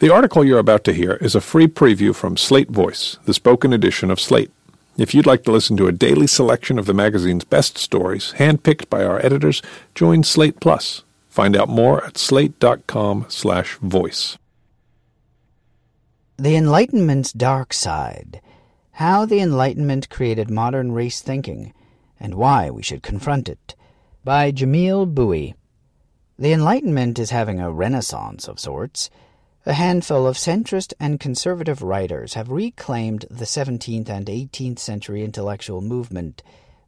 The article you're about to hear is a free preview from Slate Voice, the spoken edition of Slate. If you'd like to listen to a daily selection of the magazine's best stories, handpicked by our editors, join Slate Plus. Find out more at slate.com/voice. The Enlightenment's Dark Side: How the Enlightenment Created Modern Race Thinking and Why We Should Confront It by Jamelle Bouie. The Enlightenment is having a renaissance of sorts. A handful of centrist and conservative writers have reclaimed the 17th and 18th century intellectual movement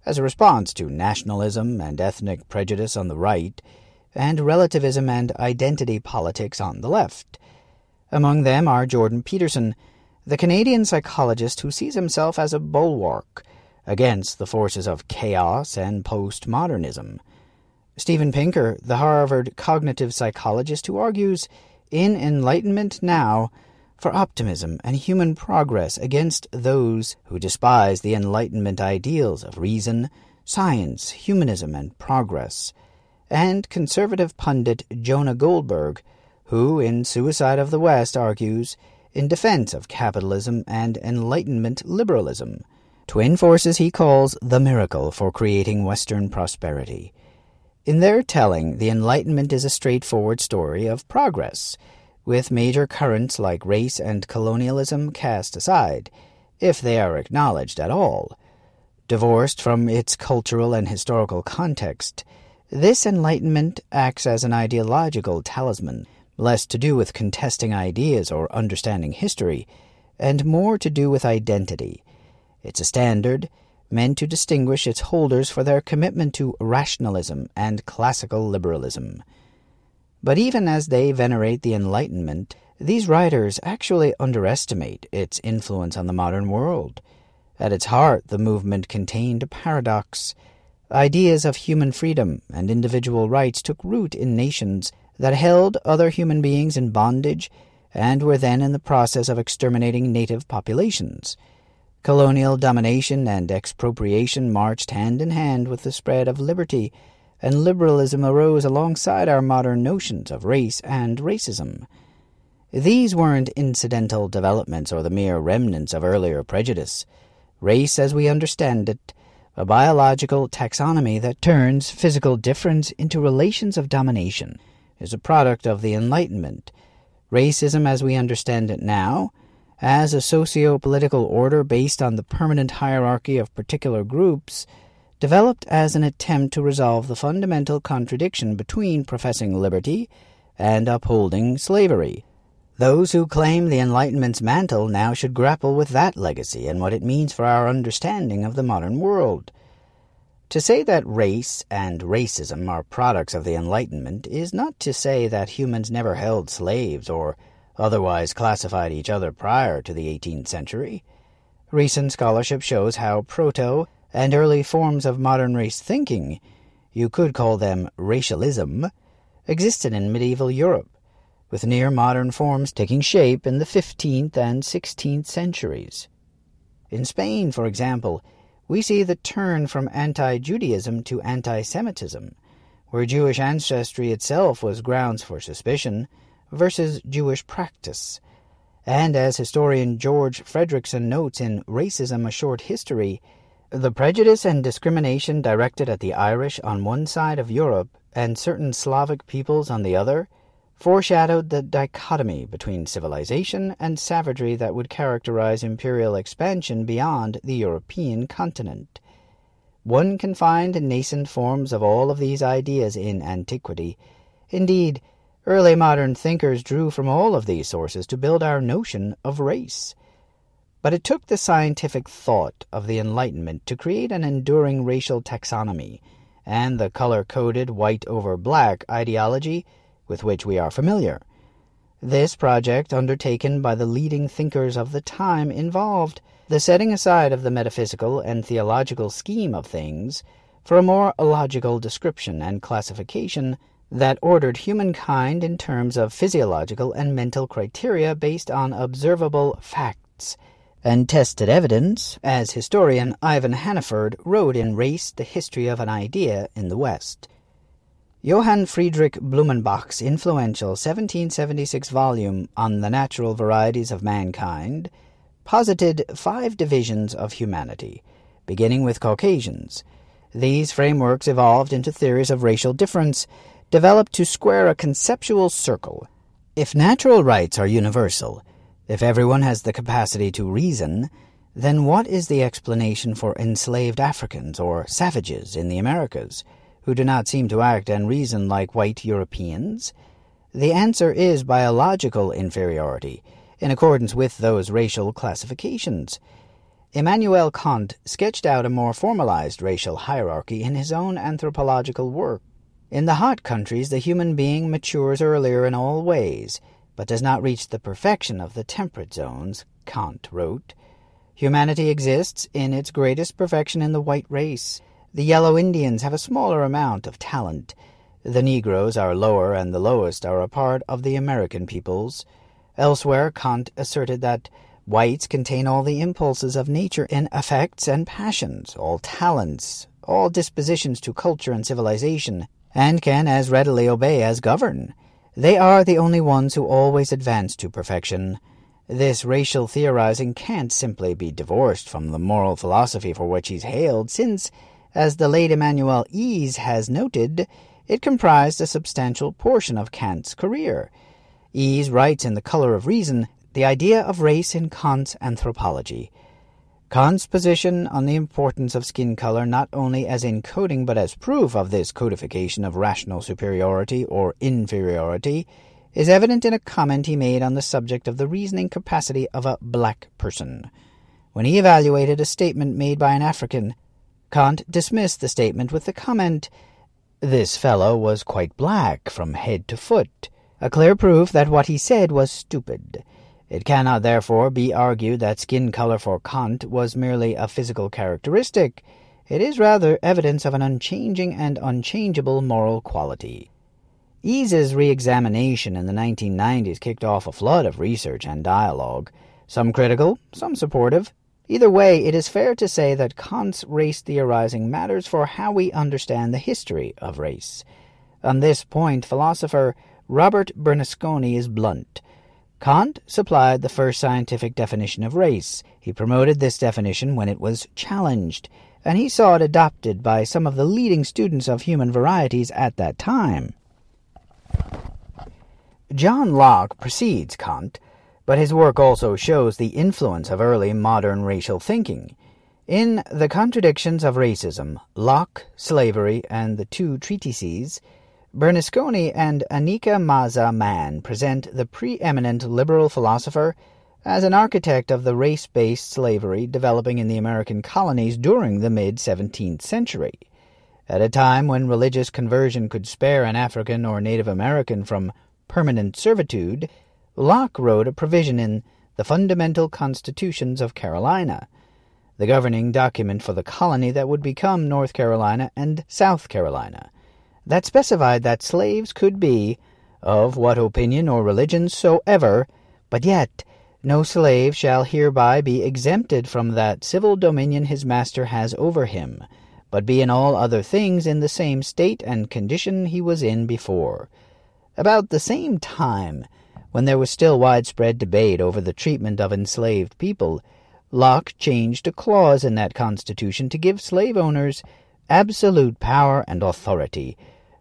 as a response to nationalism and ethnic prejudice on the right, and relativism and identity politics on the left. Among them are Jordan Peterson, the Canadian psychologist who sees himself as a bulwark against the forces of chaos and postmodernism. Steven Pinker, the Harvard cognitive psychologist who argues in Enlightenment Now for optimism and human progress against those who despise the Enlightenment ideals of reason, science, humanism, and progress, and conservative pundit Jonah Goldberg, who in Suicide of the West argues in defense of capitalism and Enlightenment liberalism, twin forces he calls the miracle for creating Western prosperity. In their telling, the Enlightenment is a straightforward story of progress, with major currents like race and colonialism cast aside, if they are acknowledged at all. Divorced from its cultural and historical context, this Enlightenment acts as an ideological talisman, less to do with contesting ideas or understanding history, and more to do with identity. It's a standard meant to distinguish its holders for their commitment to rationalism and classical liberalism. But even as they venerate the Enlightenment, these writers actually underestimate its influence on the modern world. At its heart, the movement contained a paradox. Ideas of human freedom and individual rights took root in nations that held other human beings in bondage and were then in the process of exterminating native populations. Colonial domination and expropriation marched hand in hand with the spread of liberty, and liberalism arose alongside our modern notions of race and racism. These weren't incidental developments or the mere remnants of earlier prejudice. Race, as we understand it, a biological taxonomy that turns physical difference into relations of domination, is a product of the Enlightenment. Racism, as we understand it now, as a socio-political order based on the permanent hierarchy of particular groups, developed as an attempt to resolve the fundamental contradiction between professing liberty and upholding slavery. Those who claim the Enlightenment's mantle now should grapple with that legacy and what it means for our understanding of the modern world. To say that race and racism are products of the Enlightenment is not to say that humans never held slaves or otherwise classified each other prior to the 18th century. Recent scholarship shows how proto and early forms of modern race thinking, you could call them racialism, existed in medieval Europe, with near modern forms taking shape in the 15th and 16th centuries. In Spain, for example, we see the turn from anti Judaism to anti Semitism, where Jewish ancestry itself was grounds for suspicion versus Jewish practice. And as historian George Fredrickson notes in Racism A Short History, the prejudice and discrimination directed at the Irish on one side of Europe and certain Slavic peoples on the other foreshadowed the dichotomy between civilization and savagery that would characterize imperial expansion beyond the European continent. One can find nascent forms of all of these ideas in antiquity. Indeed, Early modern thinkers drew from all of these sources to build our notion of race. But it took the scientific thought of the Enlightenment to create an enduring racial taxonomy and the color-coded white over black ideology with which we are familiar. This project, undertaken by the leading thinkers of the time, involved the setting aside of the metaphysical and theological scheme of things for a more logical description and classification that ordered humankind in terms of physiological and mental criteria based on observable facts and tested evidence, as historian Ivan Hannaford wrote in Race, the History of an Idea in the West. Johann Friedrich Blumenbach's influential 1776 volume on the natural varieties of mankind posited five divisions of humanity, beginning with Caucasians. These frameworks evolved into theories of racial difference, developed to square a conceptual circle. If natural rights are universal, if everyone has the capacity to reason, then what is the explanation for enslaved Africans or savages in the Americas? who do not seem to act and reason like white Europeans? The answer is biological inferiority, in accordance with those racial classifications. Immanuel Kant sketched out a more formalized racial hierarchy in his own anthropological work. In the hot countries, the human being matures earlier in all ways, but does not reach the perfection of the temperate zones, Kant wrote. Humanity exists in its greatest perfection in the white race. The yellow Indians have a smaller amount of talent. The Negroes are lower, and the lowest are a part of the American peoples. Elsewhere, Kant asserted that whites contain all the impulses of nature in affects and passions, all talents, all dispositions to culture and civilization, and can as readily obey as govern. They are the only ones who always advance to perfection. This racial theorizing can't simply be divorced from the moral philosophy for which he's hailed, since as the late Emmanuel Eze has noted, it comprised a substantial portion of Kant's career. Eze writes in The Color of Reason the idea of race in Kant's anthropology. Kant's position on the importance of skin color not only as encoding but as proof of this codification of rational superiority or inferiority is evident in a comment he made on the subject of the reasoning capacity of a black person. When he evaluated a statement made by an African, Kant dismissed the statement with the comment, This fellow was quite black from head to foot, a clear proof that what he said was stupid. It cannot therefore be argued that skin color for Kant was merely a physical characteristic. It is rather evidence of an unchanging and unchangeable moral quality. Eze's re-examination in the 1990s kicked off a flood of research and dialogue, some critical, some supportive, Either way, it is fair to say that Kant's race theorizing matters for how we understand the history of race. On this point, philosopher Robert Bernasconi is blunt. Kant supplied the first scientific definition of race. He promoted this definition when it was challenged, and he saw it adopted by some of the leading students of human varieties at that time. John Locke precedes Kant but his work also shows the influence of early modern racial thinking. In The Contradictions of Racism, Locke, Slavery, and the Two Treatises, Bernasconi and Anika Maaza Mann present the preeminent liberal philosopher as an architect of the race-based slavery developing in the American colonies during the mid-17th century. At a time when religious conversion could spare an African or Native American from permanent servitude, Locke wrote a provision in the Fundamental Constitutions of Carolina, the governing document for the colony that would become North Carolina and South Carolina, that specified that slaves could be of what opinion or religion soever, but yet no slave shall hereby be exempted from that civil dominion his master has over him, but be in all other things in the same state and condition he was in before. About the same time when there was still widespread debate over the treatment of enslaved people, Locke changed a clause in that Constitution to give slave owners absolute power and authority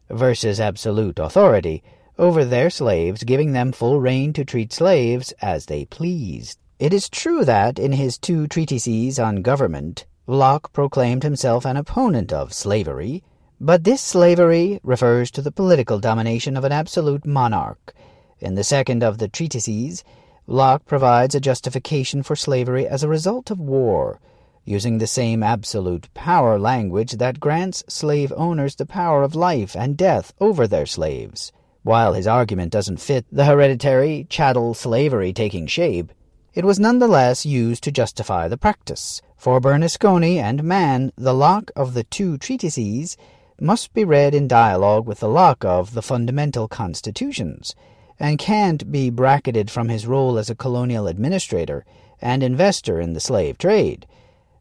versus absolute authority over their slaves, giving them full rein to treat slaves as they pleased. It is true that, in his two treatises on government, Locke proclaimed himself an opponent of slavery, but this slavery refers to the political domination of an absolute monarch, in the second of the treatises, Locke provides a justification for slavery as a result of war, using the same absolute power language that grants slave owners the power of life and death over their slaves. While his argument doesn't fit the hereditary chattel slavery taking shape, it was nonetheless used to justify the practice. For Bernasconi and Mann, the Locke of the two treatises must be read in dialogue with the Locke of the fundamental constitutions and can't be bracketed from his role as a colonial administrator and investor in the slave trade.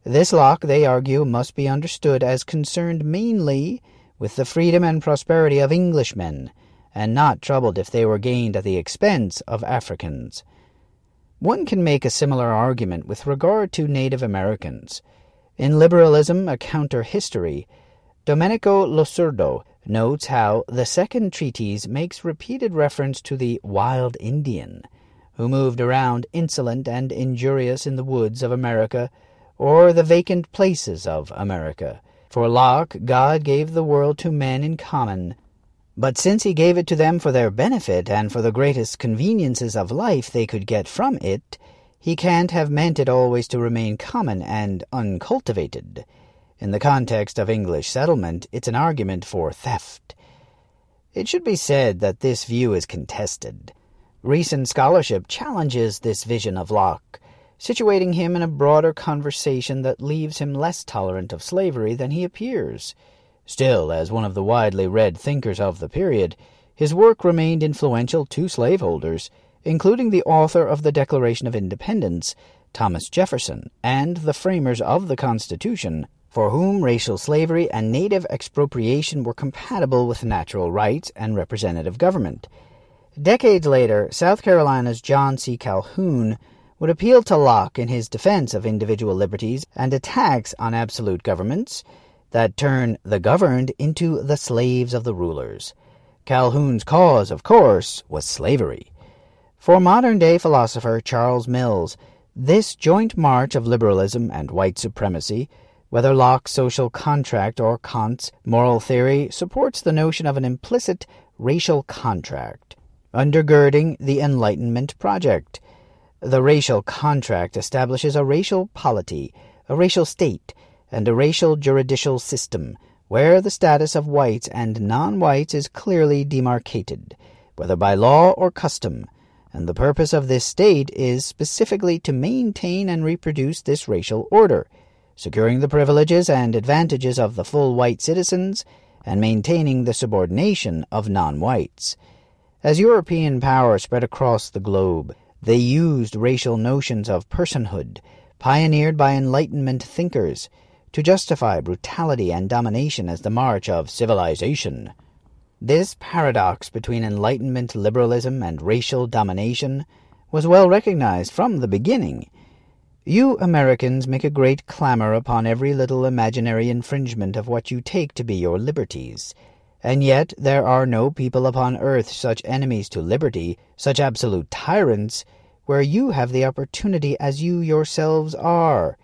This Locke, they argue, must be understood as concerned mainly with the freedom and prosperity of Englishmen, and not troubled if they were gained at the expense of Africans. One can make a similar argument with regard to Native Americans. In Liberalism, a Counter History, Domenico Losurdo notes how the second treatise makes repeated reference to the wild Indian, who moved around insolent and injurious in the woods of America, or the vacant places of America. For Locke, God gave the world to men in common, but since he gave it to them for their benefit and for the greatest conveniences of life they could get from it, he can't have meant it always to remain common and uncultivated. In the context of English settlement, it's an argument for theft. It should be said that this view is contested. Recent scholarship challenges this vision of Locke, situating him in a broader conversation that leaves him less tolerant of slavery than he appears. Still, as one of the widely read thinkers of the period, his work remained influential to slaveholders, including the author of the Declaration of Independence, Thomas Jefferson, and the framers of the Constitution, for whom racial slavery and native expropriation were compatible with natural rights and representative government. Decades later, South Carolina's John C. Calhoun would appeal to Locke in his defense of individual liberties and attacks on absolute governments, that turn the governed into the slaves of the rulers. Calhoun's cause, of course, was slavery. For modern day philosopher Charles Mills, this joint march of liberalism and white supremacy, whether Locke's social contract or Kant's moral theory, supports the notion of an implicit racial contract, undergirding the Enlightenment project. The racial contract establishes a racial polity, a racial state, and a racial juridical system where the status of whites and non-whites is clearly demarcated, whether by law or custom, and the purpose of this state is specifically to maintain and reproduce this racial order, securing the privileges and advantages of the full white citizens and maintaining the subordination of non-whites. As European power spread across the globe, they used racial notions of personhood, pioneered by Enlightenment thinkers, to justify brutality and domination as the march of civilization. This paradox between Enlightenment liberalism and racial domination was well recognized from the beginning. You Americans make a great clamor upon every little imaginary infringement of what you take to be your liberties, and yet there are no people upon earth such enemies to liberty, such absolute tyrants, where you have the opportunity as you yourselves are,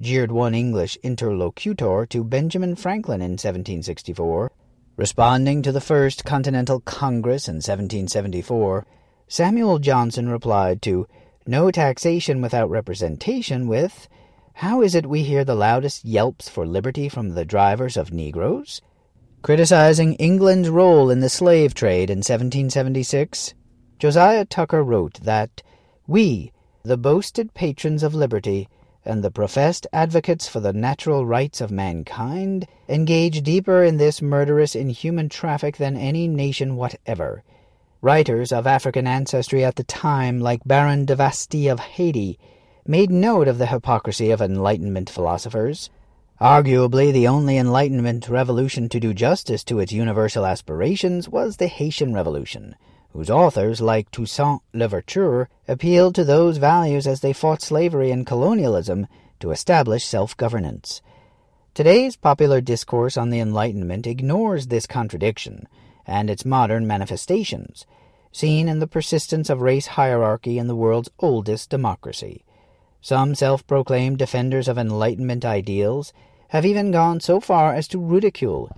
jeered one English interlocutor to Benjamin Franklin in 1764. Responding to the First Continental Congress in 1774, Samuel Johnson replied to No taxation without representation with, How is it we hear the loudest yelps for liberty from the drivers of Negroes? Criticizing England's role in the slave trade in 1776, Josiah Tucker wrote that We, the boasted patrons of liberty, and the professed advocates for the natural rights of mankind engage deeper in this murderous inhuman traffic than any nation whatever. Writers of African ancestry at the time, like Baron de Vastey of Haiti, made note of the hypocrisy of Enlightenment philosophers. Arguably, the only Enlightenment revolution to do justice to its universal aspirations was the Haitian Revolution whose authors, like Toussaint Louverture, appealed to those values as they fought slavery and colonialism to establish self-governance. Today's popular discourse on the Enlightenment ignores this contradiction and its modern manifestations, seen in the persistence of race hierarchy in the world's oldest democracy. Some self-proclaimed defenders of Enlightenment ideals have even gone so far as to ridicule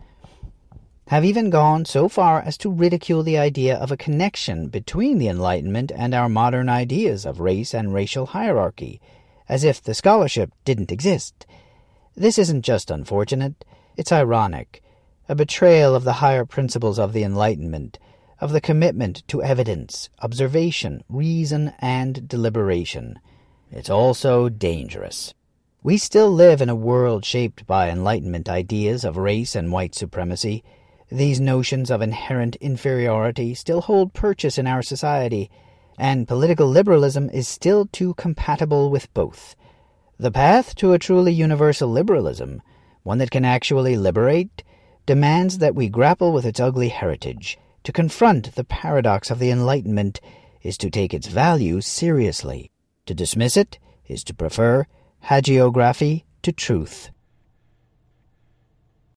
have even gone so far as to ridicule the idea of a connection between the Enlightenment and our modern ideas of race and racial hierarchy, as if the scholarship didn't exist. This isn't just unfortunate, it's ironic, a betrayal of the higher principles of the Enlightenment, of the commitment to evidence, observation, reason, and deliberation. It's also dangerous. We still live in a world shaped by Enlightenment ideas of race and white supremacy, these notions of inherent inferiority still hold purchase in our society, and political liberalism is still too compatible with both. The path to a truly universal liberalism, one that can actually liberate, demands that we grapple with its ugly heritage. To confront the paradox of the Enlightenment is to take its values seriously. To dismiss it is to prefer hagiography to truth.